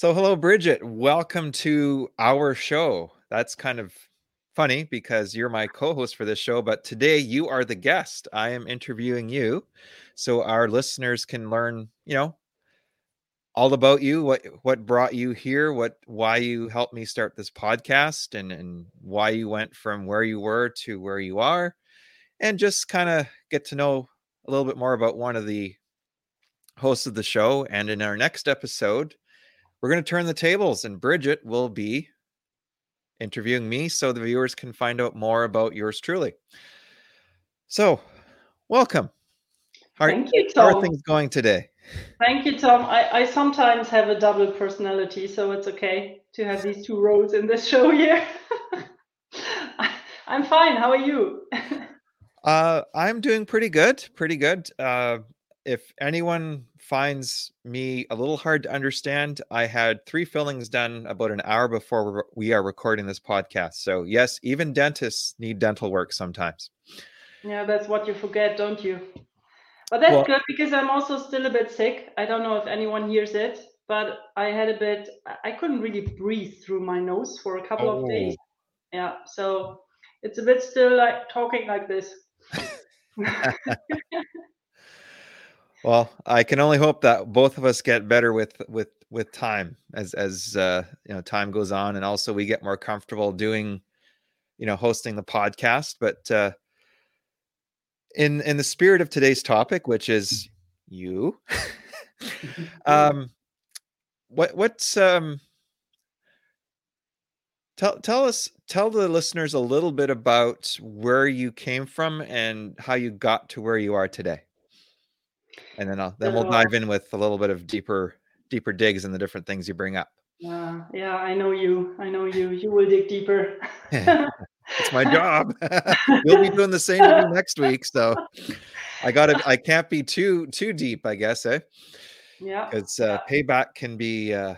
So, hello, Bridget. Welcome to our show. That's kind of funny because you're my co host for this show, but today you are the guest. I am interviewing you so our listeners can learn, you know, all about you, what what brought you here, what why you helped me start this podcast and and why you went from where you were to where you are and just kind of get to know a little bit more about one of the hosts of the show and in our next episode we're going to turn the tables and Bridget will be interviewing me so the viewers can find out more about yours truly. So, welcome. How, Thank you, Tom. How are things going today? Thank you, Tom. I, I sometimes have a double personality, so it's okay to have these two roles in this show here. I'm fine. How are you? uh, I'm doing pretty good. Pretty good. Uh, if anyone finds me a little hard to understand, I had three fillings done about an hour before we are recording this podcast. So, yes, even dentists need dental work sometimes. Yeah, that's what you forget, don't you? But that's well, good because I'm also still a bit sick. I don't know if anyone hears it, but I had a bit, I couldn't really breathe through my nose for a couple oh. of days. Oh. Yeah, so it's a bit still like talking like this. Well, I can only hope that both of us get better with with with time as as uh, you know time goes on, and also we get more comfortable doing, you know, hosting the podcast. But uh, in in the spirit of today's topic, which is you, um, what what's um, tell tell us tell the listeners a little bit about where you came from and how you got to where you are today and then I'll, then we'll dive in with a little bit of deeper deeper digs and the different things you bring up. Yeah, yeah, I know you. I know you. You will dig deeper. it's my job. You'll be doing the same to me next week, so I got to. I can't be too too deep, I guess, eh? Yeah. Because uh, yeah. payback can be uh,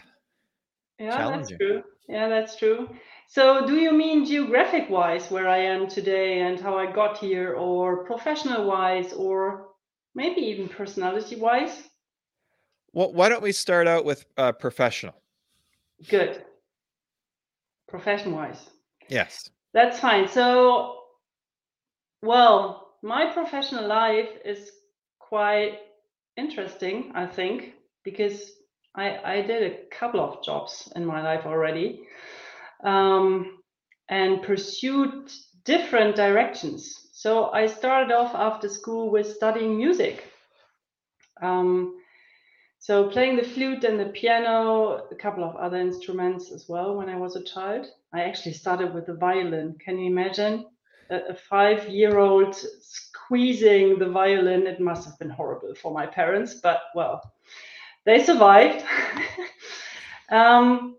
yeah, that's true. Yeah, that's true. So, do you mean geographic wise where I am today and how I got here, or professional wise, or maybe even personality wise. Well, why don't we start out with uh, professional? Good. Profession wise. Yes. That's fine. So, well, my professional life is quite interesting, I think, because I, I did a couple of jobs in my life already um, and pursued different directions. So I started off after school with studying music. Um, so playing the flute and the piano, a couple of other instruments as well when I was a child. I actually started with the violin. Can you imagine? A, five year old squeezing the violin. It must have been horrible for my parents, but well, they survived. um,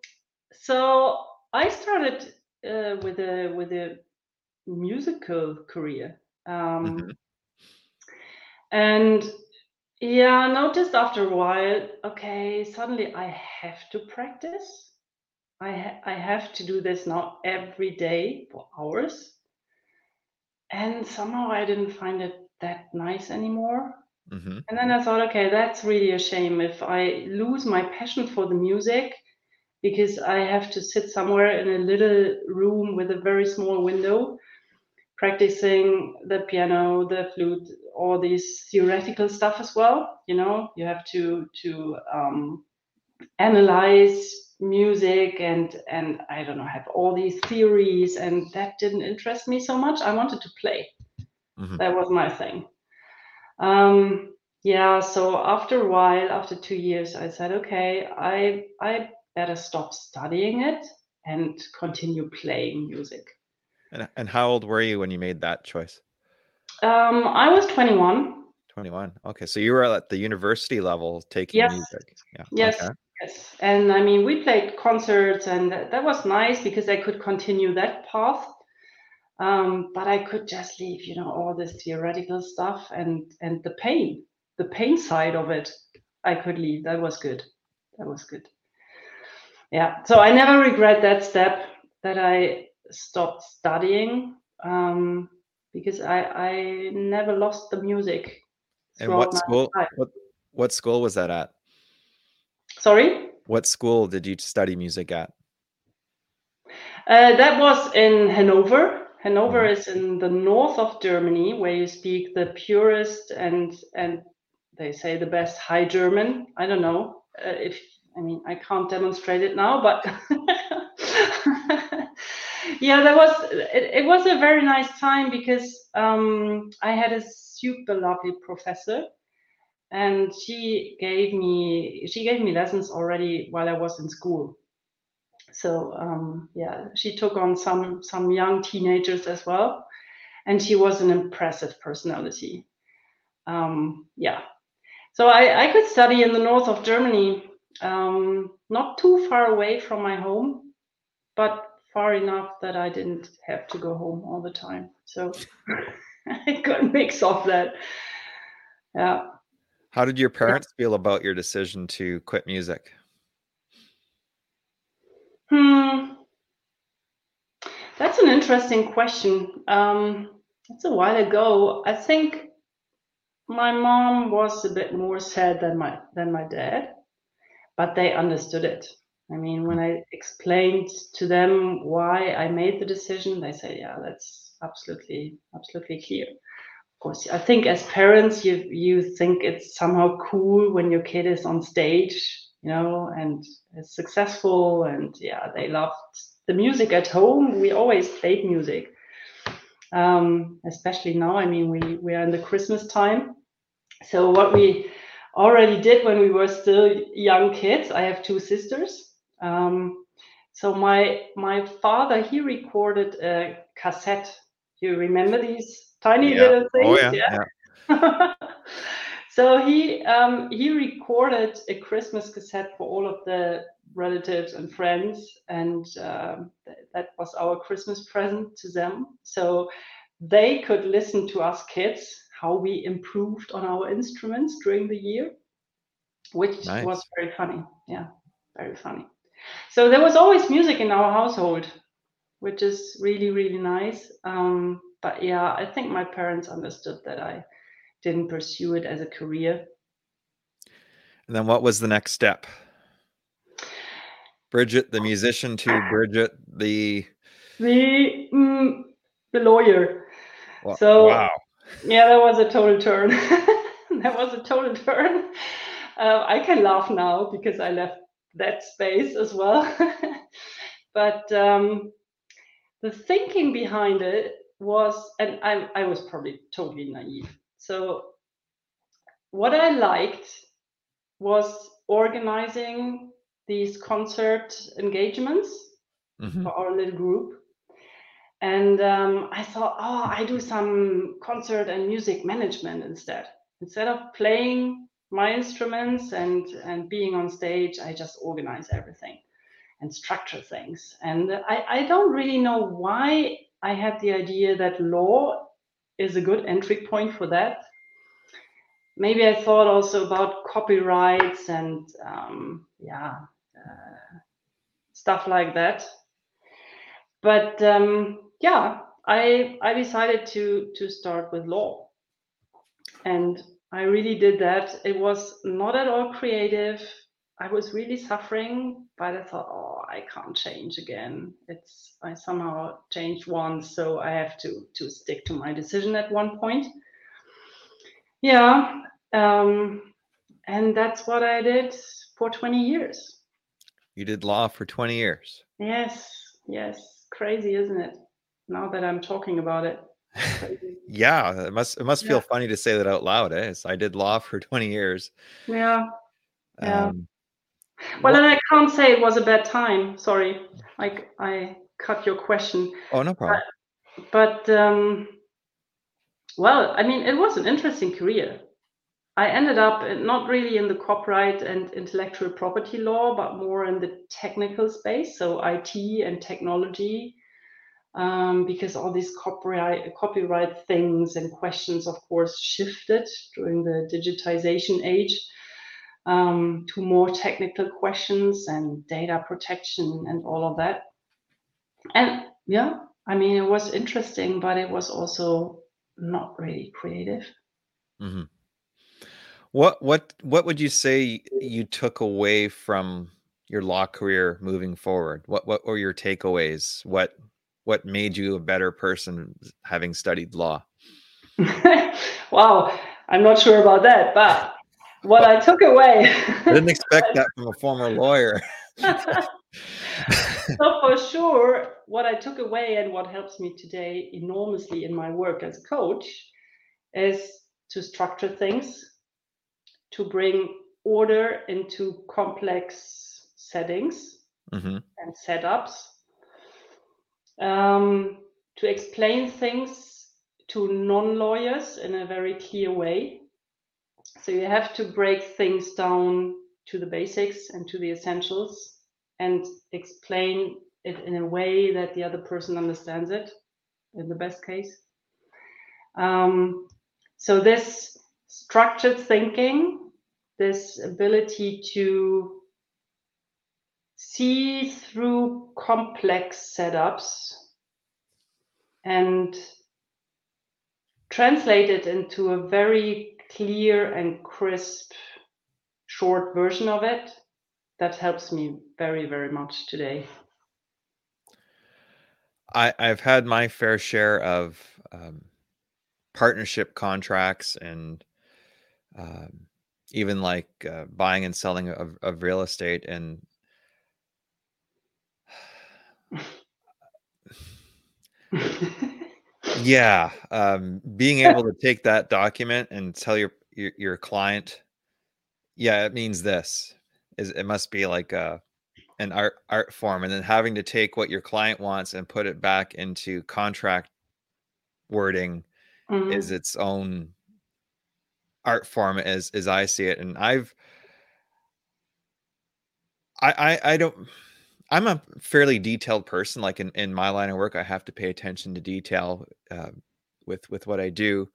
so I started uh, with a with a musical career. Um, mm-hmm. And yeah, I noticed after a while, okay, suddenly I have to practice. I ha- I have to do this now every day for hours. And somehow I didn't find it that nice anymore. Mm-hmm. And then I thought, okay, that's really a shame if I lose my passion for the music because I have to sit somewhere in a little room with a very small window practicing the piano, the flute, all these theoretical stuff as well. You know, you have to to um, analyze music and and I don't know have all these theories, and that didn't interest me so much. I wanted to play. Mm-hmm. That was my thing. Um, yeah. So after a while, after two years, I said, okay, I I better stop studying it and continue playing music. And, and how old were you when you made that choice? Um, I was 21. 21. Okay. So you were at the university level taking yes. music. Yeah. Yes. Okay. Yes. And I mean, we played concerts and that, that was nice because I could continue that path. Um, but I could just leave, you know, all this theoretical stuff and and the pain, the pain side of it, I could leave. That was good. That was good. Yeah. So I never regret that step that I stopped studying um, because I, I never lost the music. And what school? What what school was that at? Sorry. What school did you study music at? Uh, that was in Hanover. Hanover mm-hmm. is in the north of Germany, where you speak the purest and and they say the best High German. I don't know uh, if I mean I can't demonstrate it now, but yeah, that was it, it, was a very nice time because um, I had a super lovely professor, and she gave me she gave me lessons already while I was in school. So um, yeah, she took on some some young teenagers as well, and she was an impressive personality. Um, yeah, so I, I could study in the north of Germany, um, not too far away from my home, but far enough that I didn't have to go home all the time. So I got a mix of that. Yeah. How did your parents yeah. feel about your decision to quit music? Hmm. That's an interesting question. Um, it's a while ago. I think my mom was a bit more sad than my than my dad, but they understood it. I mean, when I explained to them why I made the decision, they say, "Yeah, that's absolutely absolutely clear." Of course, I think as parents, you you think it's somehow cool when your kid is on stage, you know, and is successful, and yeah, they loved the music at home. We always played music um, especially now. I mean, we we are in the Christmas time, so what we already did when we were still young kids. I have two sisters. Um, so my my father he recorded a cassette. You remember these tiny yeah. little things? Oh yeah. yeah. yeah. so he um, he recorded a Christmas cassette for all of the relatives and friends, and um, th- that was our Christmas present to them. So they could listen to us kids how we improved on our instruments during the year, which nice. was very funny. Yeah, very funny. So there was always music in our household, which is really really nice. Um, but yeah, I think my parents understood that I didn't pursue it as a career. And then what was the next step? Bridget, the musician, to Bridget, the the mm, the lawyer. Well, so wow. yeah, that was a total turn. that was a total turn. Uh, I can laugh now because I left that space as well. but um, the thinking behind it was, and I, I was probably totally naive. So what I liked was organizing these concert engagements mm-hmm. for our little group. And um, I thought, oh, I do some concert and music management instead. Instead of playing my instruments and, and being on stage, I just organize everything and structure things. And I, I don't really know why I had the idea that law is a good entry point for that maybe I thought also about copyrights and um, yeah, uh, stuff like that. But um, yeah, I I decided to to start with law, and I really did that. It was not at all creative. I was really suffering, but I thought, oh, I can't change again. It's I somehow changed once, so I have to to stick to my decision at one point. Yeah, um, and that's what I did for 20 years. You did law for 20 years. Yes, yes. Crazy, isn't it? Now that I'm talking about it. Yeah, it must it must yeah. feel funny to say that out loud. Eh? I did law for 20 years. Yeah. Yeah. Um, well, and I can't say it was a bad time. Sorry, like I cut your question. Oh, no problem. But, but um, well, I mean, it was an interesting career. I ended up not really in the copyright and intellectual property law, but more in the technical space, so IT and technology, um, because all these copyright copyright things and questions, of course, shifted during the digitization age um, to more technical questions and data protection and all of that. And yeah, I mean, it was interesting, but it was also not really creative. Mm-hmm. What what what would you say you took away from your law career moving forward? What what were your takeaways? What what made you a better person having studied law? wow, I'm not sure about that, but what I took away. I didn't expect that from a former lawyer. so for sure, what I took away and what helps me today enormously in my work as a coach is to structure things, to bring order into complex settings mm-hmm. and setups, um, to explain things to non-lawyers in a very clear way. So you have to break things down to the basics and to the essentials and explain it in a way that the other person understands it in the best case. Um, so this structured thinking, this ability to see through complex setups and translate it into a very clear and crisp short version of it that helps me very very much today. I, i've had my fair share of um, partnership contracts and um, even like uh, buying and selling of, of real estate and yeah um, being able to take that document and tell your, your your client yeah it means this is it must be like a an art art form and then having to take what your client wants and put it back into contract wording mm-hmm. is its own art form as as I see it and I've I I, I don't I'm a fairly detailed person like in, in my line of work I have to pay attention to detail uh, with with what I do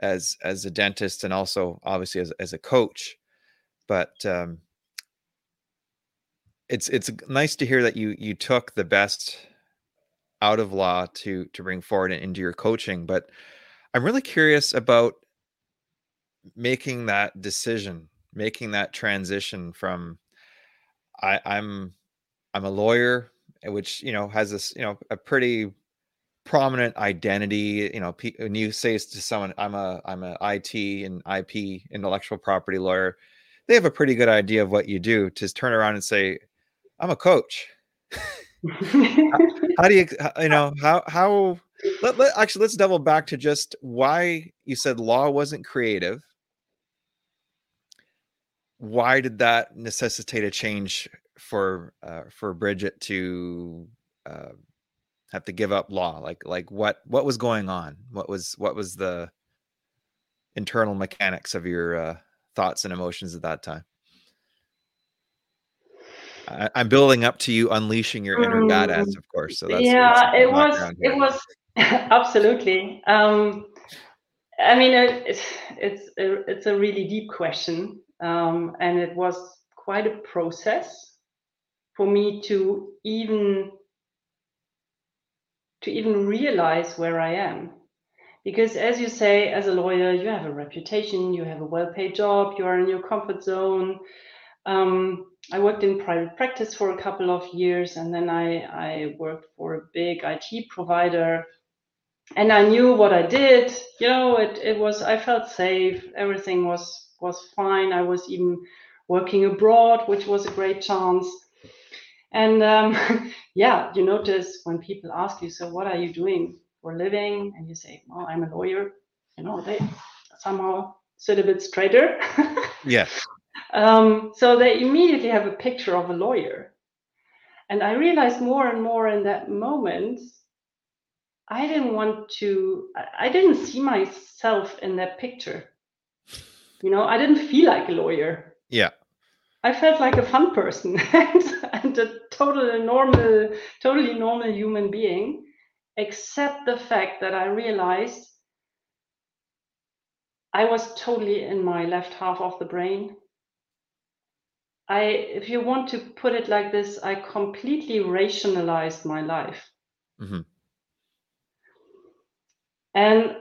as as a dentist and also obviously as, as a coach but um, it's it's nice to hear that you you took the best out of law to to bring forward into your coaching. But I'm really curious about making that decision, making that transition from I, I'm I'm a lawyer, eh, which you know has this you know a pretty prominent identity you know when you say to someone i'm a i'm a it and ip intellectual property lawyer they have a pretty good idea of what you do to turn around and say, I'm a coach. how, how, do you, you know, how, how, let, let, actually, let's double back to just why you said law wasn't creative. Why did that necessitate a change for, uh, for Bridget to, uh, have to give up law? Like, like what, what was going on? What was, what was the internal mechanics of your, uh, thoughts and emotions at that time? I, am building up to you unleashing your inner badass, mm. of course. So that's yeah, it was it was absolutely. Um, I mean, it, it's it's a, it's a really deep question, um, and it was quite a process for me to even to even realize where I am. Because as you say as a lawyer you have a reputation you have a well-paid job you are in your comfort zone. Um, i worked in private practice for a couple of years and then i, I worked for a big it provider. And i knew what i did. You know it, it was i felt safe. Everything was was fine. I was even working abroad which was a great chance and um, yeah you notice when people ask you so what are you doing for a living and you say, well, I'm a lawyer, you know, they somehow sit a bit straighter. yeah. Um, so they immediately have a picture of a lawyer. And I realized more and more in that moment, I didn't want to, I didn't see myself in that picture. You know, I didn't feel like a lawyer. Yeah. I felt like a fun person and, a totally normal, totally normal human being except the fact that I realized I was totally in my left half of the brain. I, if you want to put it like this, I completely rationalized my life. Mm-hmm. And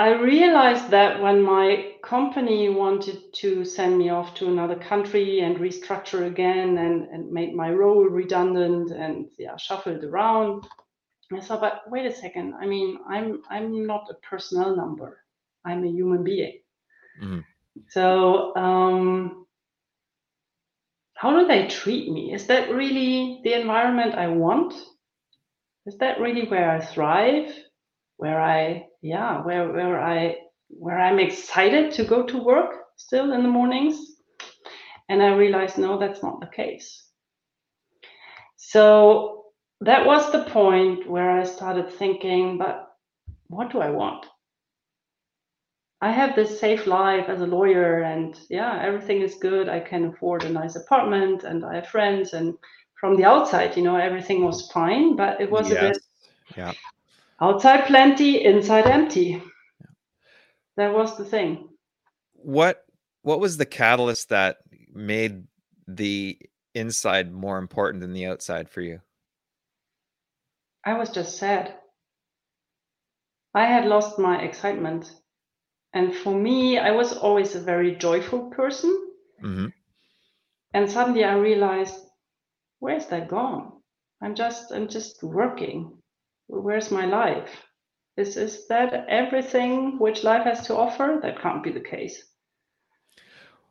I realized that when my company wanted to send me off to another country and restructure again and, and made my role redundant and yeah, shuffled around, I thought, but wait a second. I mean, I'm I'm not a personnel number. I'm a human being. Mm. So um, how do they treat me? Is that really the environment I want? Is that really where I thrive? Where I yeah, where where I where I'm excited to go to work still in the mornings? And I realized no, that's not the case. So that was the point where I started thinking, but what do I want? I have this safe life as a lawyer, and yeah, everything is good. I can afford a nice apartment, and I have friends. And from the outside, you know, everything was fine, but it was yes. a bit yeah. Outside plenty, inside empty. Yeah. That was the thing. What What was the catalyst that made the inside more important than the outside for you? I was just sad. I had lost my excitement. And for me, I was always a very joyful person. Mm-hmm. And suddenly I realized, where's that gone? I'm just I'm just working. Where's my life? Is is that everything which life has to offer? That can't be the case.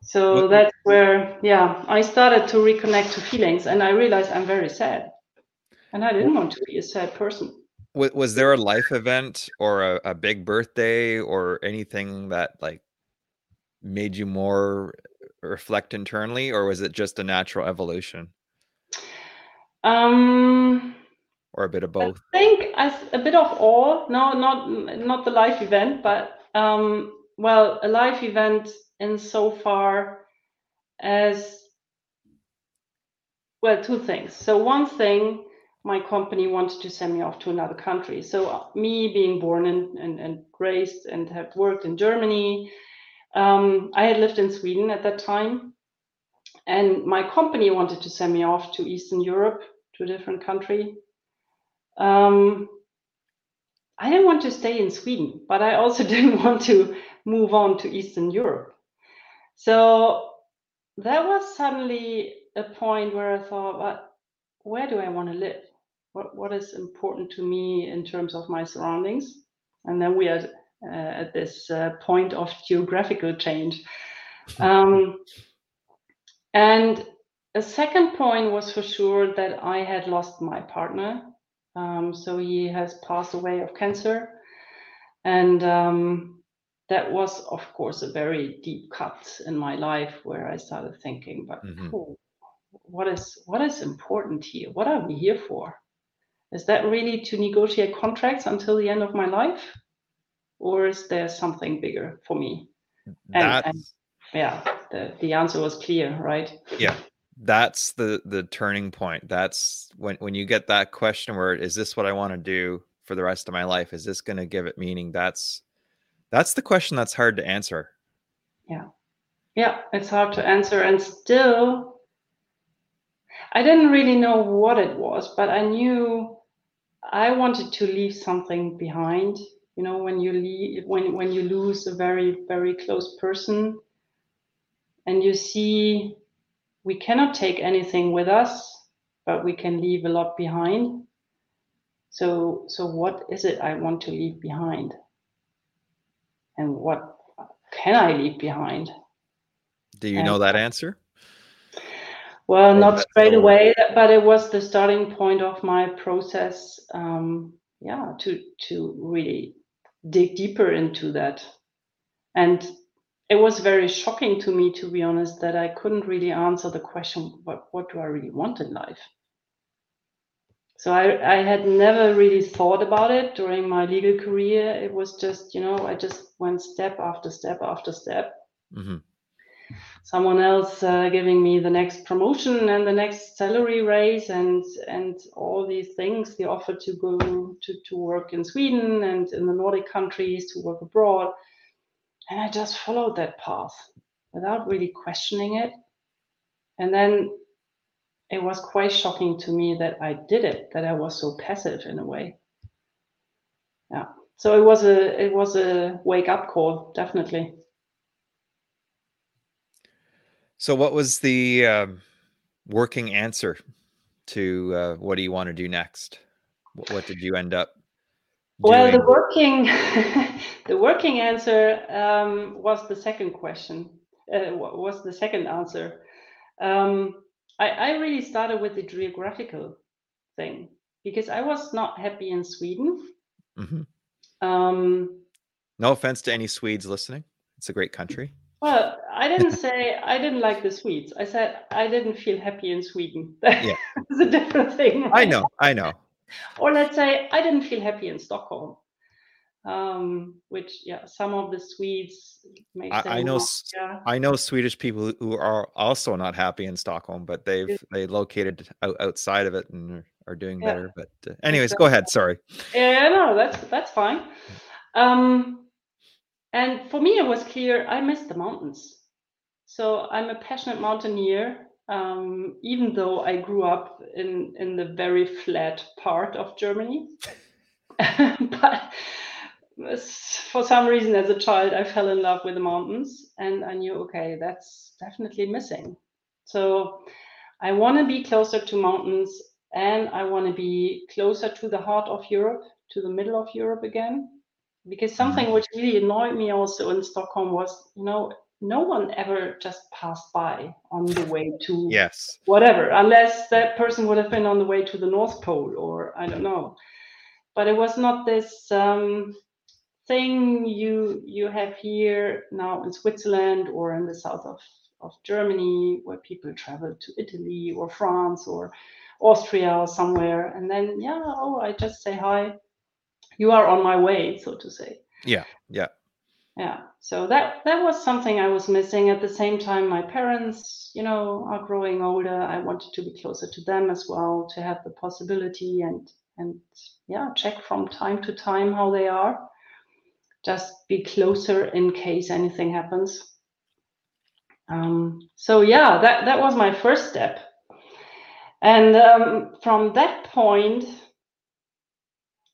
So that's where, yeah, I started to reconnect to feelings and I realized I'm very sad. And I didn't want to be a sad person was, was there a life event or a, a big birthday or anything that like made you more reflect internally or was it just a natural evolution um or a bit of both i think as a bit of all no not not the life event but um well a life event in so far as well two things so one thing my company wanted to send me off to another country. So uh, me being born and, and, and raised and have worked in Germany, um, I had lived in Sweden at that time. And my company wanted to send me off to Eastern Europe, to a different country. Um, I didn't want to stay in Sweden, but I also didn't want to move on to Eastern Europe. So that was suddenly a point where I thought, well, where do I want to live? what, what is important to me in terms of my surroundings. And then we are uh, at this uh, point of geographical change. Um, and a second point was for sure that I had lost my partner. Um, so he has passed away of cancer. And um, that was, of course, a very deep cut in my life where I started thinking, but mm-hmm. oh, what is what is important here? What are we here for? Is that really to negotiate contracts until the end of my life? Or is there something bigger for me? And, and yeah, the, the answer was clear, right? Yeah. That's the the turning point. That's when when you get that question where is this what I want to do for the rest of my life? Is this going to give it meaning? That's that's the question that's hard to answer. Yeah. Yeah, it's hard to answer and still I didn't really know what it was, but I knew I wanted to leave something behind. You know, when you leave, when when you lose a very very close person, and you see we cannot take anything with us, but we can leave a lot behind. So so what is it I want to leave behind? And what can I leave behind? Do you and, know that answer? Well, not straight away, but it was the starting point of my process. Um, yeah, to to really dig deeper into that, and it was very shocking to me, to be honest, that I couldn't really answer the question, what what do I really want in life? So I, I had never really thought about it during my legal career. It was just, you know, I just went step after step after step. Mm-hmm someone else uh, giving me the next promotion and the next salary raise and and all these things the offer to go to, to work in sweden and in the nordic countries to work abroad and i just followed that path without really questioning it and then it was quite shocking to me that i did it that i was so passive in a way yeah so it was a it was a wake up call, definitely. So, what was the um, working answer to uh, what do you want to do next? What, what did you end up? Well, the working the working answer um, was the second question. Uh, was the second answer. Um, I, I really started with the geographical thing because I was not happy in Sweden. Mhm. Um, No offense to any Swedes listening. It's a great country. well, I didn't say I didn't like the Swedes. I said I didn't feel happy in Sweden. Yeah. it's a different thing. I know, I know. Or let's say I didn't feel happy in Stockholm. Um, which yeah, some of the Swedes may I- say, I know "Well, yeah, I know Swedish people who are also not happy in Stockholm, but they've they located out, outside of it and are, are doing Yeah. better. But uh, anyways, go ahead. Sorry. Yeah, no, that's that's fine. Um, and for me, it was clear I missed the mountains. So I'm a passionate mountaineer, um, even though I grew up in in the very flat part of Germany. but for some reason, as a child, I fell in love with the mountains, and I knew, okay, that's definitely missing. So I want to be closer to mountains and I want to be closer to the heart of Europe, to the middle of Europe again. Because something which really annoyed me also in Stockholm was, you know, no one ever just passed by on the way to Yes. whatever, unless that person would have been on the way to the North Pole or I don't know. But it was not this um, thing you you have here now in Switzerland or in the south of, of Germany where people travel to Italy or France or Austria or somewhere and then yeah, oh I just say hi. You are on my way, so to say Yeah. Yeah. Yeah so that that was something i was missing. At the same time my parents you know are growing older. I wanted to be closer to them as well to have the possibility and and yeah check from time to time how they are. Just be closer in case anything happens. Um, so yeah that that was my first step. And um, from that point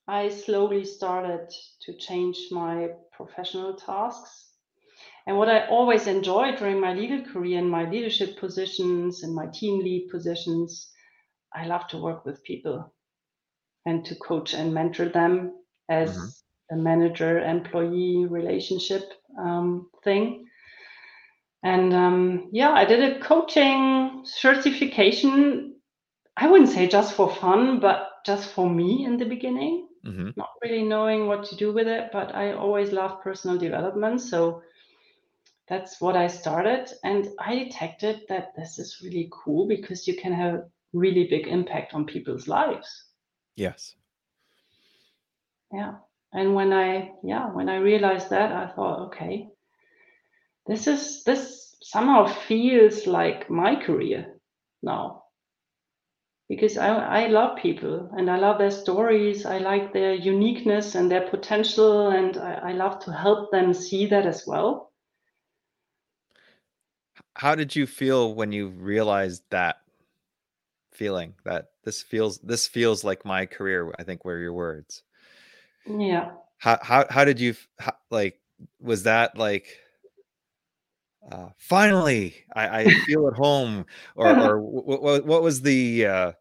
I slowly started to change my professional tasks. And what I always enjoyed during my legal career and my leadership positions and my team lead positions, I love to work with people and to coach and mentor them as Mhm. a manager employee relationship um, thing. And um, yeah, I did a coaching certification. I wouldn't say just for fun, but just for me in the beginning hmm not really knowing what to do with it, but I always loved personal development. So that's what I started. And I detected that this is really cool because you can have really big impact on people's lives. Yes. Yeah. And when I, yeah, when I realized that, I thought, okay, this is, this somehow feels like my career now. Because I, I love people and I love their stories. I like their uniqueness and their potential, and I, I love to help them see that as well. How did you feel when you realized that feeling that this feels this feels like my career? I think were your words. Yeah. How how how did you how, like? Was that like? Uh, finally, I, I feel at home, or or what, was the uh,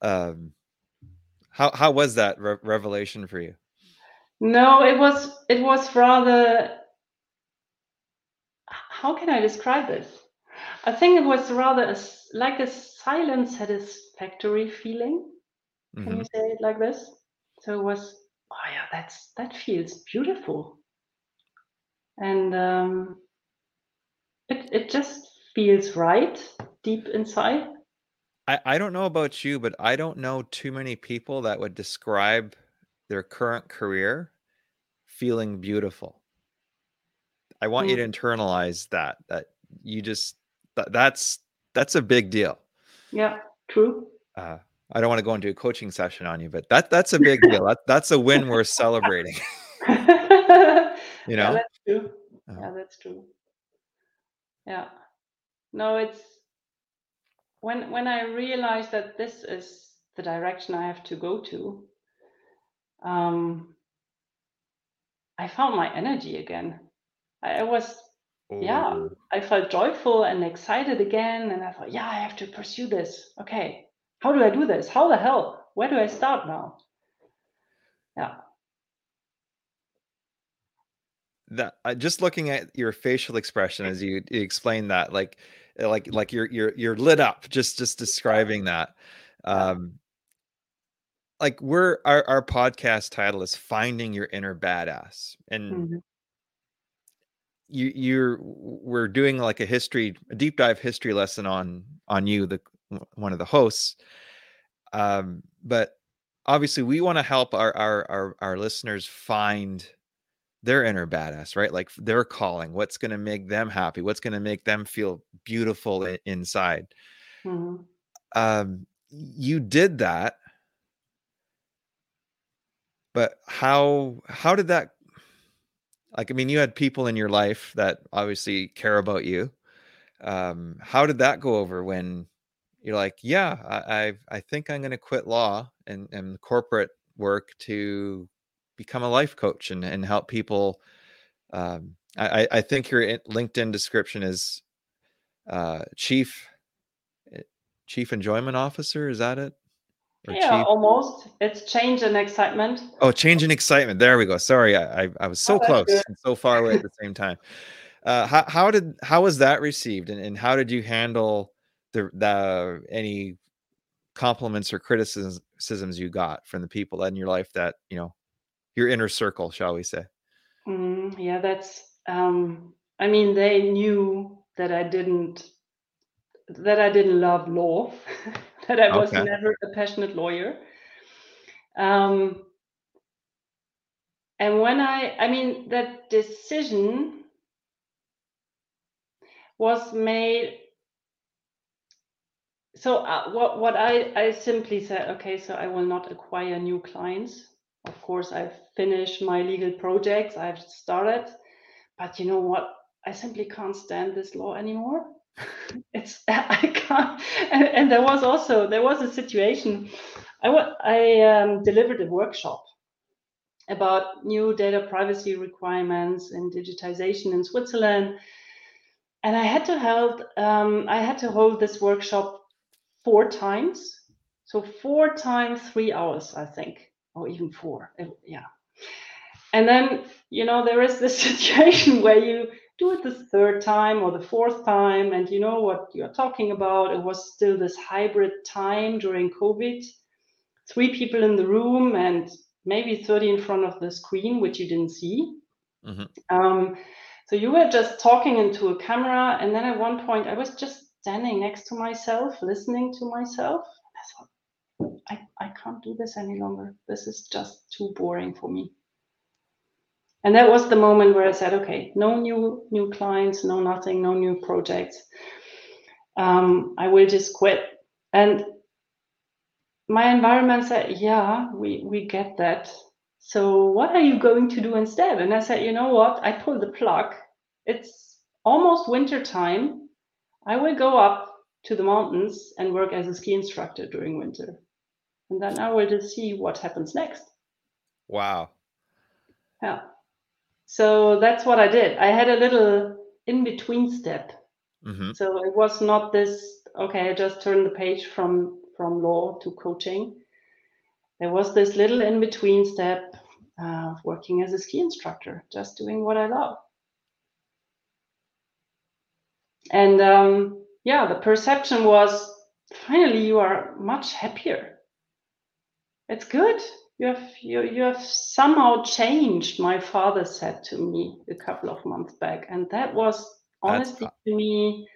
um, how how was that re- revelation for you? No, it was it was rather how can I describe this? I think it was rather a like a silent satisfactory feeling. Can Mhm. you say it like this? So it was, oh yeah, that's that feels beautiful. And um, it it just feels right deep inside. I, I don't know about you, but I don't know too many people that would describe their current career feeling beautiful. I want you Mm. to internalize that that you just that, that's that's a big deal. Yeah, true. Uh, I don't want to go into a coaching session on you, but that that's a big deal. That, that's a win worth celebrating. You know. Yeah, that's true. Uh-huh. Yeah, that's true. Yeah. No, it's when when I realized that this is the direction I have to go to, um, I found my energy again. I was yeah, oh. I felt joyful and excited again. And I thought, yeah, I have to pursue this. Okay, how do I do this? How the hell? Where do I start now? Yeah. That uh, just looking at your facial expression as you, you explain that, like, like, like you're you're you're lit up. Just just describing that. Um, like we're our our podcast title is finding your inner badass, and mm-hmm you you're we're doing like a history a deep dive history lesson on on you the one of the hosts um but obviously we want to help our, our our our listeners find their inner badass right? Like their calling what's going to make them happy? What's going to make them feel beautiful inside? Mm-hmm. um you did that. But how how did that like i mean you had people in your life that obviously care about you. Um how did that go over when you're like yeah i i, I think i'm going to quit law and and corporate work to become a life coach and and help people um i i think your linkedin description is uh chief eh, chief enjoyment officer is that it yeah, almost. It's change and excitement. Oh, change and excitement. There we go. Sorry, I I, I was so oh, close and so far away at the same time. Uh, how how did how was that received, and, and how did you handle the the any compliments or criticisms you got from the people in your life that you know your inner circle, shall we say? Mm, yeah, that's. Um, I mean, they knew that I didn't that I didn't love law. that I was okay. never a passionate lawyer. Um, and when I, I mean, that decision was made. So uh, what what I I simply said, okay, so I will not acquire new clients. Of course, I've finished my legal projects. I've started, but you know what? I simply can't stand this law anymore it's I can't. And, and, there was also there was a situation. I I um, delivered a workshop about new data privacy requirements and digitization in Switzerland, and I had to hold um, I had to hold this workshop four times. So four times three hours, I think, or even four. Yeah. And then you know there is this situation where you do it the third time or the fourth time and you know what you're talking about it was still this hybrid time during covid three people in the room and maybe 30 in front of the screen which you didn't see mm-hmm. um, so you were just talking into a camera and then at one point i was just standing next to myself listening to myself i I, can't do this any longer this is just too boring for me and that was the moment where I said, okay, no new new clients, no nothing, no new projects. Um, I will just quit. And my environment said, yeah, we we get that. So what are you going to do instead? And I said, you know what? I pulled the plug. It's almost winter time. I will go up to the mountains and work as a ski instructor during winter. And then I will just see what happens next. Wow. Yeah. So that's what I did. I had a little in between step. Mm-hmm. So it was not this, okay, I just turned the page from from law to coaching. There was this little in between step of uh, working as a ski instructor, just doing what I love. And um, yeah, the perception was finally you are much happier. It's good. You have you, you have somehow changed my father said to me a couple of months back. And that was honestly that's, to me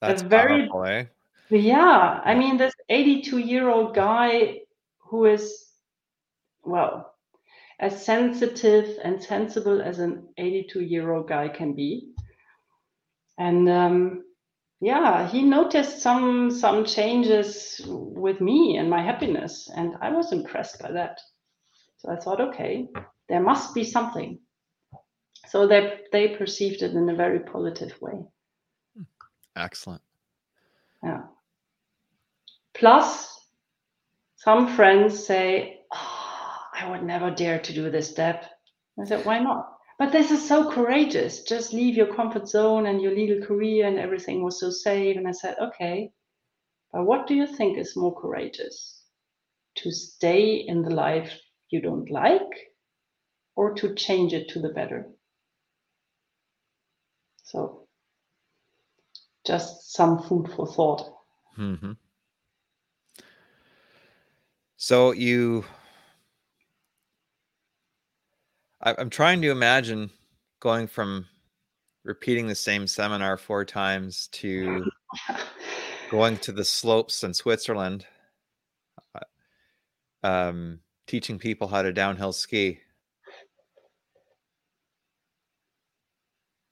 that's a very powerful, eh? yeah i mean this 82 year old guy who is well as sensitive and sensible as an 82 year old guy can be. And um, yeah he noticed some some changes with me and my happiness and i was impressed by that. So i thought okay there must be something. So they they perceived it in a very positive way. Excellent. Yeah. Plus some friends say oh, i would never dare to do this step. I said, why not? But this is so courageous. Just leave your comfort zone and your legal career, and everything was so safe. And I said, okay, but what do you think is more courageous? To stay in the life you don't like or to change it to the better? So, just some food for thought. Mm-hmm. So you, I'm trying to imagine going from repeating the same seminar four times to going to the slopes in Switzerland, uh, um, teaching people how to downhill ski.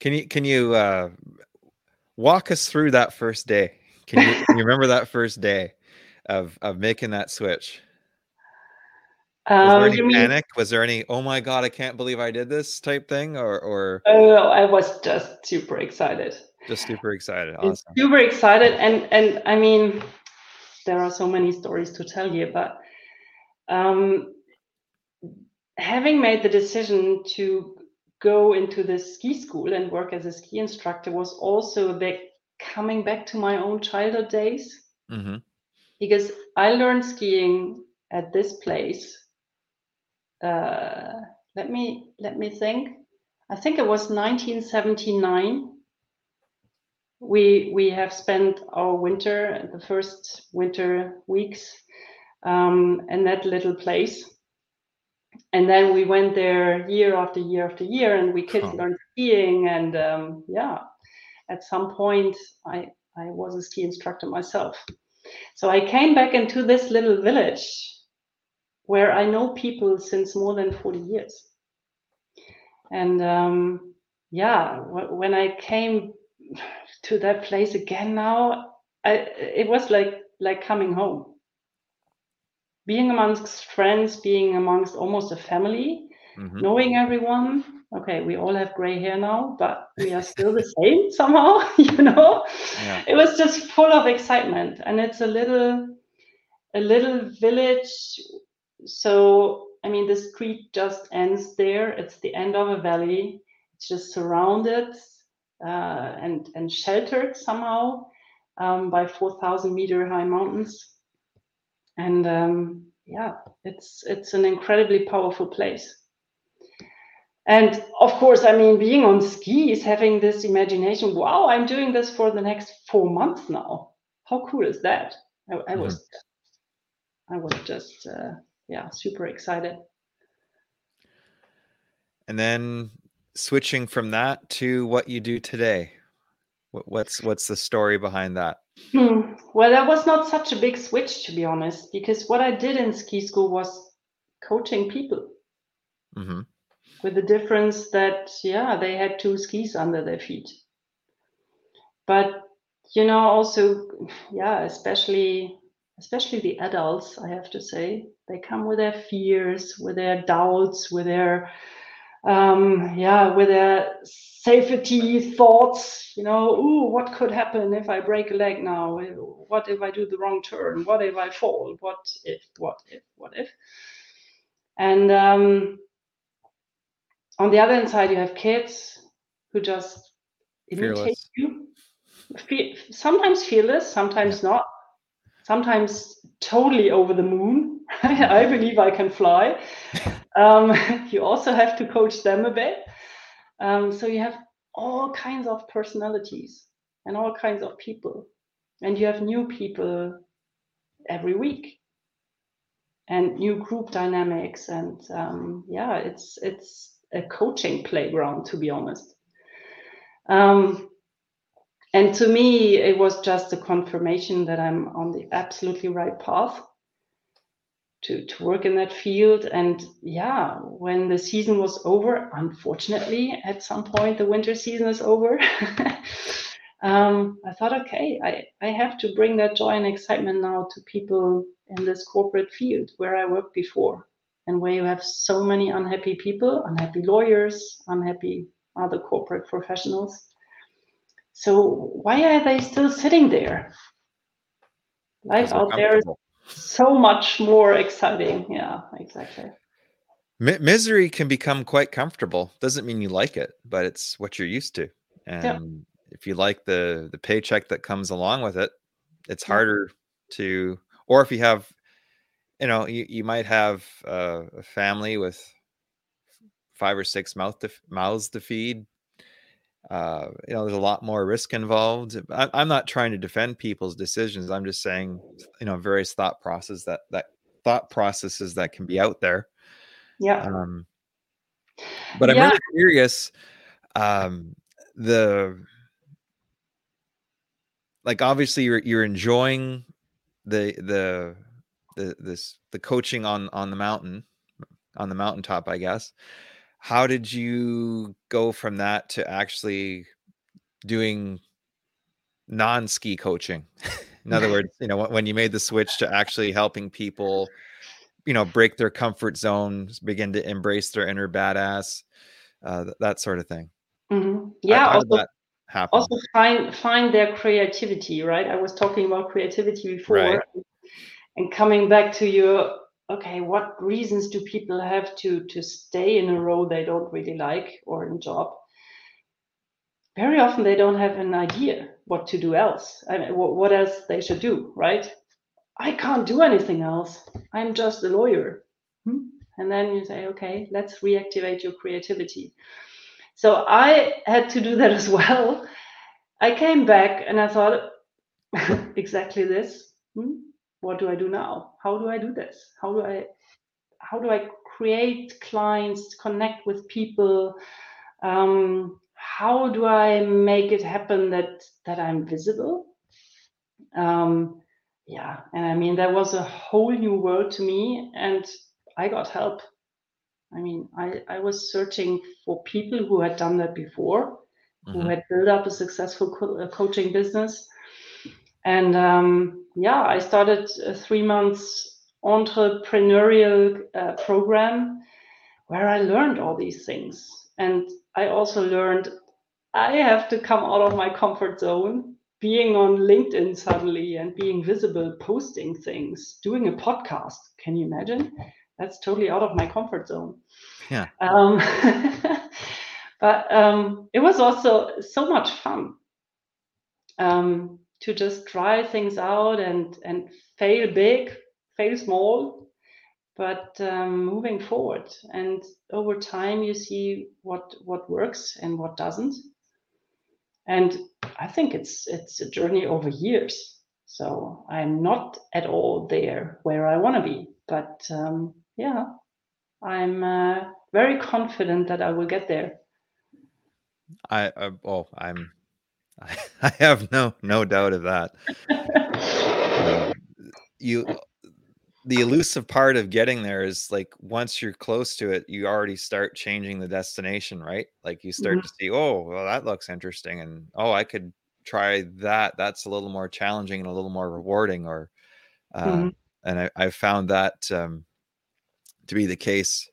Can you can you uh, walk us through that first day? Can you, can you remember that first day of of making that switch? Was there Um, any mean, panic? Was there any "Oh my god, I can't believe I did this" type thing, or or oh, I was just super excited. just super excited? Awesome. super excited. And, and I mean, there are so many stories to tell here, but um, having made the decision to go into the ski school and work as a ski instructor was also a bit coming back to my own childhood days hmm because I learned skiing at this place. Uh, let me let me think. I think it was 1979. We we have spent our winter, the first winter weeks, um, in that little place, and then we went there year after year after year, and we kids Huh. learned skiing, and um, yeah, at some point I I was a ski instructor myself. So I came back into this little village where I know people since more than 40 years. And um, yeah, w- when I came to that place again now, I, it was like like coming home. Being amongst friends, being amongst almost a family, hmm knowing everyone. Okay, we all have gray hair now, but we are still the same somehow, you know Yeah. it was just full of excitement and it's a little a little village so i mean the street just ends there. It's the end of a valley. It's just surrounded uh, and and sheltered somehow um, by 4000 meter high mountains. And um, yeah it's it's an incredibly powerful place. And of course, I mean, being on skis, having this imagination, wow, I'm doing this for the next four months now. How cool is that? I, I was, I was just, uh, yeah, super excited. And then switching from that to what you do today. What, what's what's the story behind that? Hmm. Well, that was not such a big switch, to be honest, because what I did in ski school was coaching people hmm with the difference that, yeah, they had two skis under their feet. But, you know, also, yeah, especially especially the adults, I have to say, they come with their fears, with their doubts, with their um, yeah, with their safety thoughts, you know, ooh, what could happen if I break a leg now? What if I do the wrong turn? What if I fall? What if, what if, what if? And um, on the other hand side, you have kids who just imitate Fearless. you. Fe- sometimes fearless, sometimes not. Sometimes totally over the moon. I believe I can fly. Um, you also have to coach them a bit. Um, so you have all kinds of personalities and all kinds of people, and you have new people every week, and new group dynamics, and um, yeah, it's it's a coaching playground to be honest. Um, and to me, it was just a confirmation that I'm on the absolutely right path to, to work in that field. And yeah, when the season was over, unfortunately, at some point the winter season is over. um, I thought, okay, I, I have to bring that joy and excitement now to people in this corporate field where I worked before and where you have so many unhappy people, unhappy lawyers, unhappy other corporate professionals. So why are they still sitting there? Life out there is. So much more exciting. Yeah, exactly. Mi- misery can become quite comfortable. Doesn't mean you like it, but it's what you're used to. And yeah. if you like the the paycheck that comes along with it, it's harder to. Or if you have, you know, you, you might have uh, a family with five or six mouth to, mouths to feed. Uh, you know, there's a lot more risk involved. I, I'm not trying to defend people's decisions. I'm just saying, you know, various thought processes that that thought processes that can be out there yeah. Um, but I'm yeah. really curious. Um, the like obviously you're you're enjoying the the the this the coaching on on the mountain on the mountaintop i guess how did you go from that to actually doing non-ski coaching in other words you know when you made the switch to actually helping people you know break their comfort zones begin to embrace their inner badass uh, that sort of thing mm-hmm. yeah how, also, also find find their creativity right i was talking about creativity before right. and coming back to your okay what reasons do people have to to stay in a role they don't really like or in a job very often they don't have an idea what to do else I mean, what, else they should do right I can't do anything else. I'm just a lawyer. Hmm? And then you say, okay, let's reactivate your creativity. So I had to do that as well. I came back and I thought, exactly this. Hmm? What do I do now? How do I do this? How do I how do I create clients, connect with people? Um, how do I make it happen that that I'm visible? Um, yeah and i mean that was a whole new world to me and i got help i mean i i was searching for people who had done that before mm-hmm. who had built up a successful co- coaching business and um, yeah i started a three months entrepreneurial uh, program where i learned all these things and i also learned i have to come out of my comfort zone being on LinkedIn suddenly and being visible, posting things, doing a podcast. Can you imagine? That's totally out of my comfort zone. Yeah. Um, but um, it was also so much fun um, to just try things out and and fail big, fail small, but um, moving forward. And over time, you see what what works and what doesn't. And I think it's it's a journey over years. So I'm not at all there where I want to be, but um, yeah, I'm uh, very confident that I will get there. I uh, oh I'm I have no no doubt of that. uh, you the elusive part of getting there is like once you're close to it, you already start changing the destination, right? Like you start mm-hmm. to see, oh, well, that looks interesting, and oh, I could try that. That's a little more challenging and a little more rewarding. Or, uh, mm-hmm. and I, I found that um, to be the case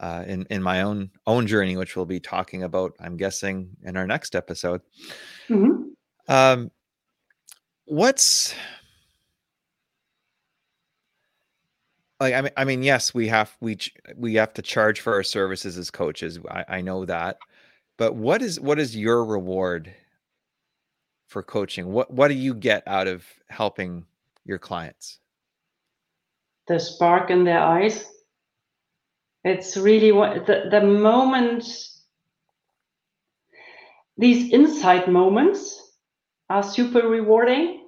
uh, in in my own own journey, which we'll be talking about, I'm guessing, in our next episode. Mm-hmm. Um, what's like I mean, I mean, yes, we have we we have to charge for our services as coaches. I, I know that, but what is what is your reward for coaching? What what do you get out of helping your clients? The spark in their eyes. It's really what the, the moment these insight moments are super rewarding.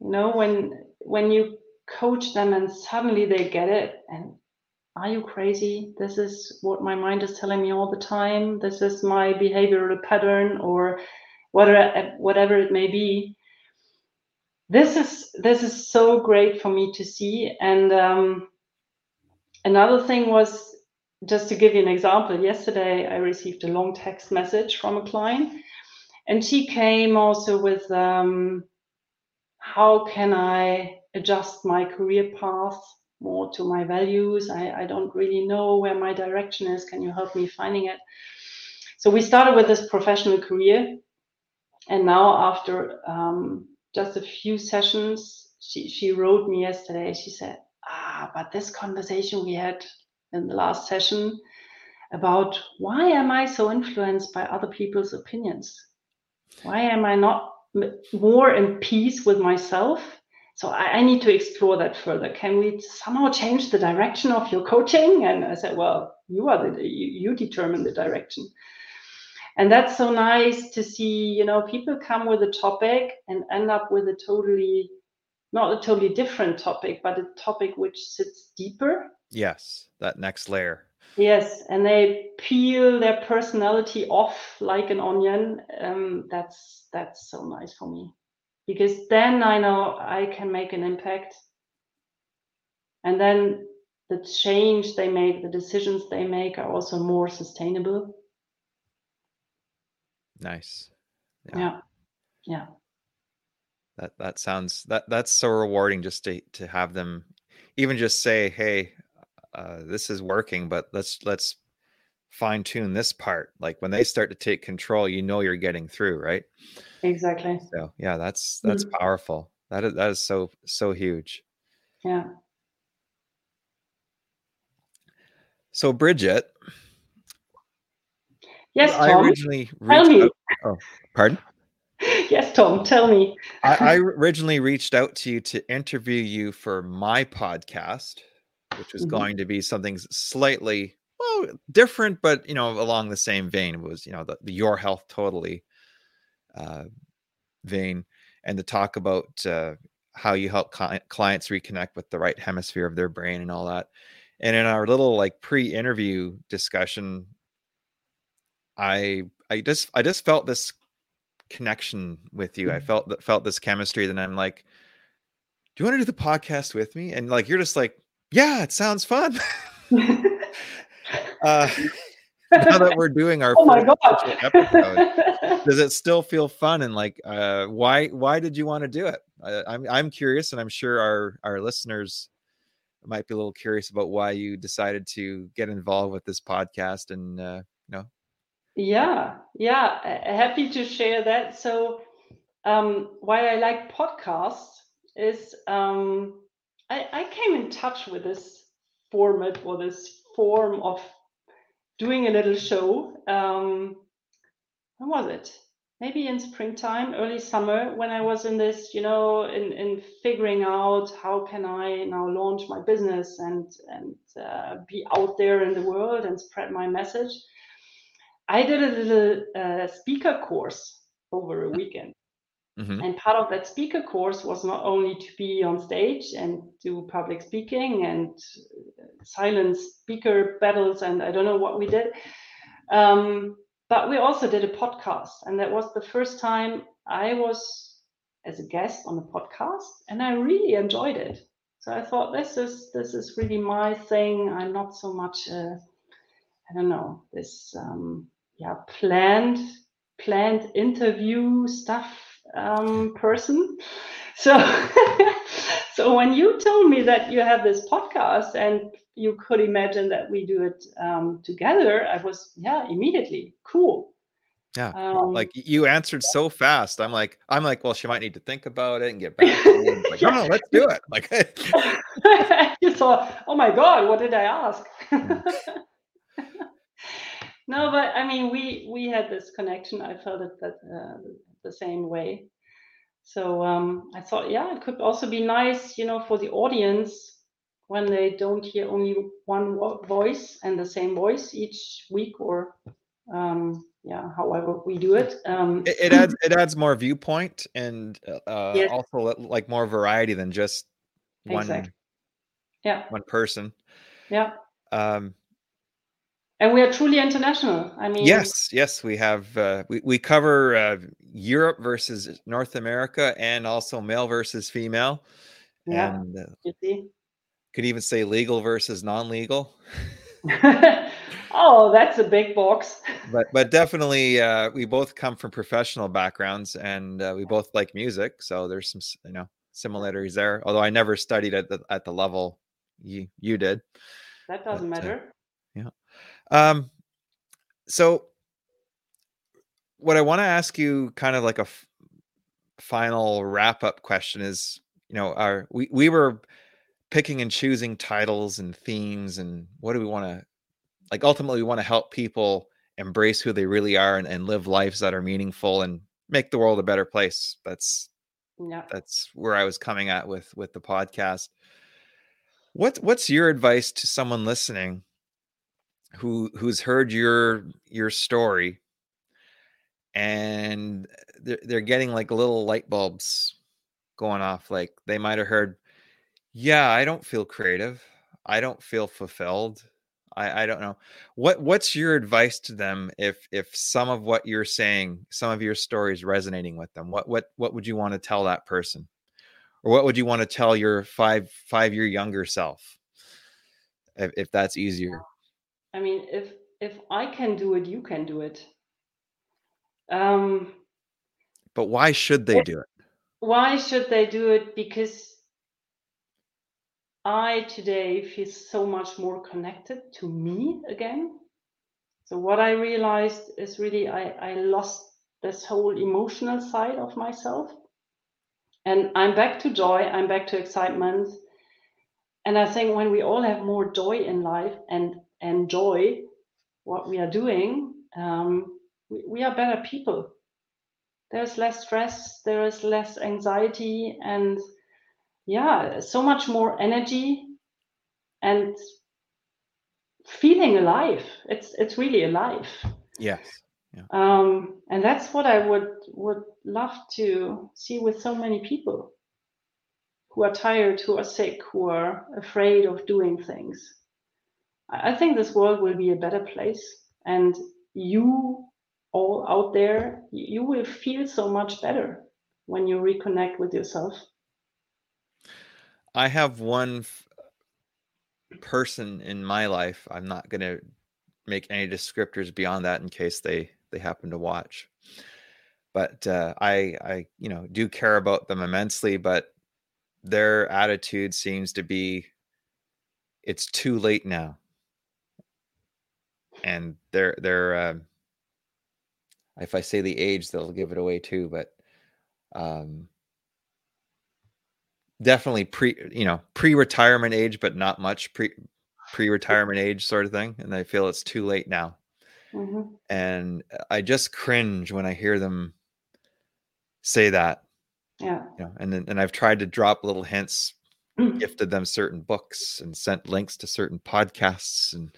You know, when when you coach them and suddenly they get it and are you crazy this is what my mind is telling me all the time this is my behavioral pattern or whatever whatever it may be this is this is so great for me to see and um, another thing was just to give you an example yesterday i received a long text message from a client and she came also with um, how can i adjust my career path more to my values. I, I don't really know where my direction is. Can you help me finding it? So we started with this professional career. And now, after um, just a few sessions, she, she wrote me yesterday. She said, But this conversation we had in the last session about why am I so influenced by other people's opinions? Why am I not more in peace with myself? So I, I need to explore that further. Can we somehow change the direction of your coaching? And I said, well, you are the you, you determine the direction and that's so nice to see you know people come with a topic and end up with a totally not a totally different topic but a topic which sits deeper yes that next layer yes and they peel their personality off like an onion um, that's that's so nice for me because then i know i can make an impact and then the change they make the decisions they make are also more sustainable Nice. Yeah. yeah. Yeah. That that sounds that that's so rewarding just to to have them even just say, "Hey, uh, this is working, but let's let's fine tune this part." Like when they start to take control, you know you're getting through, right? Exactly. So yeah, that's that's mm-hmm. powerful. That is that is so so huge. Yeah. So Bridget, Yes, Tom. I originally tell me. Out, oh, pardon? Yes, Tom. Tell me. I, I originally reached out to you to interview you for my podcast, which was mm-hmm. going to be something slightly well different, but you know along the same vein. It was you know the, the your health totally uh, vein, and to talk about uh, how you help clients reconnect with the right hemisphere of their brain and all that. And in our little like pre-interview discussion, I I just I just felt this connection with you. I mm-hmm. felt that felt this chemistry. Then I'm like, do you want to do the podcast with me? And like you're just like, yeah, it sounds fun. uh, now that we're doing our oh my God. episode, does it still feel fun? And like, uh, why why did you want to do it? I, I'm I'm curious, and I'm sure our our listeners might be a little curious about why you decided to get involved with this podcast and uh, you know yeah, yeah, happy to share that. So, um, why I like podcasts is um, I, I came in touch with this format or this form of doing a little show. Um, when was it? Maybe in springtime, early summer, when I was in this, you know, in, in figuring out how can I now launch my business and and uh, be out there in the world and spread my message. I did a little uh, speaker course over a weekend. Mm-hmm. And part of that speaker course was not only to be on stage and do public speaking and silent speaker battles, and I don't know what we did. Um, but we also did a podcast. And that was the first time I was as a guest on a podcast, and I really enjoyed it. So I thought this is this is really my thing. I'm not so much uh, I don't know this um, yeah planned planned interview stuff um, person. So so when you told me that you have this podcast and you could imagine that we do it um, together, I was yeah immediately cool. Yeah, um, like you answered so fast. I'm like, I'm like, well, she might need to think about it and get back. To me. Like, no, no, let's do it. Like, you saw, oh my god, what did I ask? No, but I mean, we we had this connection. I felt it that uh, the same way. So um, I thought, yeah, it could also be nice, you know, for the audience when they don't hear only one voice and the same voice each week, or um, yeah, however we do it. Um, it, it adds it adds more viewpoint and uh, yes. also like more variety than just one. Exactly. Yeah. One person. Yeah. Um, and we are truly international. I mean yes yes we have uh, we, we cover uh, europe versus north america and also male versus female. Yeah and, uh, you see? could even say legal versus non-legal. Oh that's a big box. But but definitely uh, we both come from professional backgrounds and uh, we both like music so there's some you know similarities there although i never studied at the at the level you you did. That doesn't but, uh, matter um, so what I want to ask you, kind of like a f- final wrap up question, is you know, our we we were picking and choosing titles and themes and what do we want to like ultimately we want to help people embrace who they really are and, and live lives that are meaningful and make the world a better place. That's yeah that's where i was coming at with with the podcast. What what's your advice to someone listening who who's heard your your story and uh, they're, they're getting like little light bulbs going off like they might have heard yeah i don't feel creative. I don't feel fulfilled. I, I don't know. What what's your advice to them if if some of what you're saying some of your stories resonating with them? What what what would you want to tell that person? Or what would you want to tell your five five year younger self if, if that's easier i mean if if i can do it you can do it um but why should they do it why should they do it because I today feel so much more connected to me again. So what I realized is really I, I lost this whole emotional side of myself. And I'm back to joy, I'm back to excitement. And I think when we all have more joy in life and enjoy what we are doing, um, we, we are better people. There's less stress, there is less anxiety, and yeah, so much more energy and feeling alive. It's it's really alive. Yes. Yeah. Um, and that's what I would would love to see with so many people who are tired, who are sick, who are afraid of doing things. I think this world will be a better place, and you all out there, you will feel so much better when you reconnect with yourself. I have one f- person in my life. I'm not going to make any descriptors beyond that in case they they happen to watch. But uh, I I you know do care about them immensely. But their attitude seems to be, it's too late now, and they're they're. Uh, if I say the age, they'll give it away too. But um, definitely pre you know pre-retirement age but not much pre pre-retirement age sort of thing and i feel it's too late now mm-hmm. and i just cringe when i hear them say that yeah you know, and and i've tried to drop little hints gifted them certain books and sent links to certain podcasts and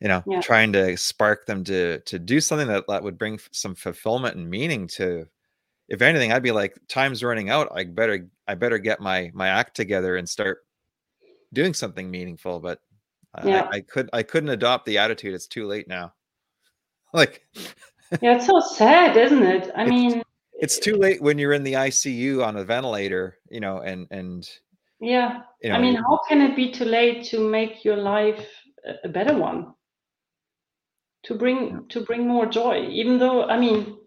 you know yeah. trying to spark them to to do something that, that would bring some fulfillment and meaning to if anything, I'd be like, time's running out. I better I better get my my act together and start doing something meaningful. But yeah. I, I could I couldn't adopt the attitude. It's too late now. Like yeah, it's so sad, isn't it? I mean, it's too late when you're in the ICU on a ventilator, you know, and and yeah, you know, I mean, how can it be too late to make your life a better one? To bring yeah. to bring more joy, even though I mean,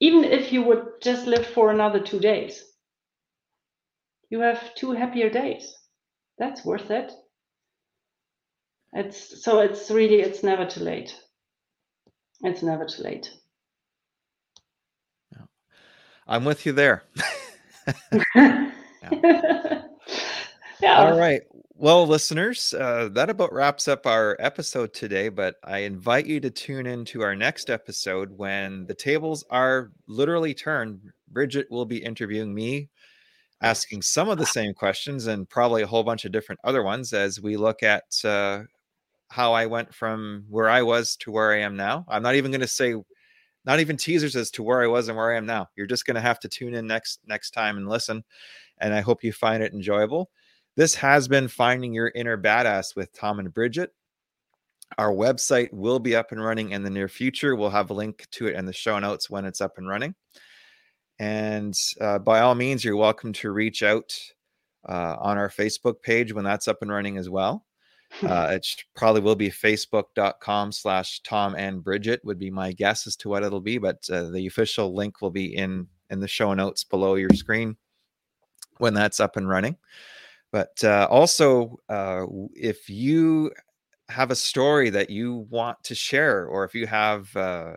even if you would just live for another two days you have two happier days that's worth it it's so it's really it's never too late it's never too late yeah. i'm with you there yeah. yeah. all right well, listeners, uh, that about wraps up our episode today. But I invite you to tune in to our next episode when the tables are literally turned. Bridget will be interviewing me, asking some of the same questions and probably a whole bunch of different other ones as we look at uh, how I went from where I was to where I am now. I'm not even going to say, not even teasers as to where I was and where I am now. You're just going to have to tune in next next time and listen. And I hope you find it enjoyable. This has been Finding Your Inner Badass with Tom and Bridget. Our website will be up and running in the near future. We'll have a link to it in the show notes when it's up and running. And uh, by all means, you're welcome to reach out uh, on our Facebook page when that's up and running as well. Uh, it probably will be facebook.com slash Tom and Bridget would be my guess as to what it'll be, but uh, the official link will be in in the show notes below your screen when that's up and running. But uh, also, uh, if you have a story that you want to share, or if you have uh,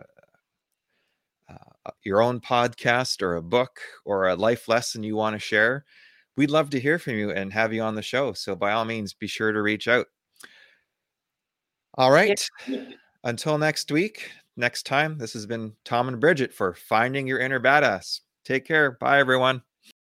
uh your own podcast or a book or a life lesson you want to share, we'd love to hear from you and have you on the show. So by all means, be sure to reach out. All right. Yeah. Until next week, next time, this has been Tom and Bridget for Finding Your Inner Badass. Take care. Bye, everyone.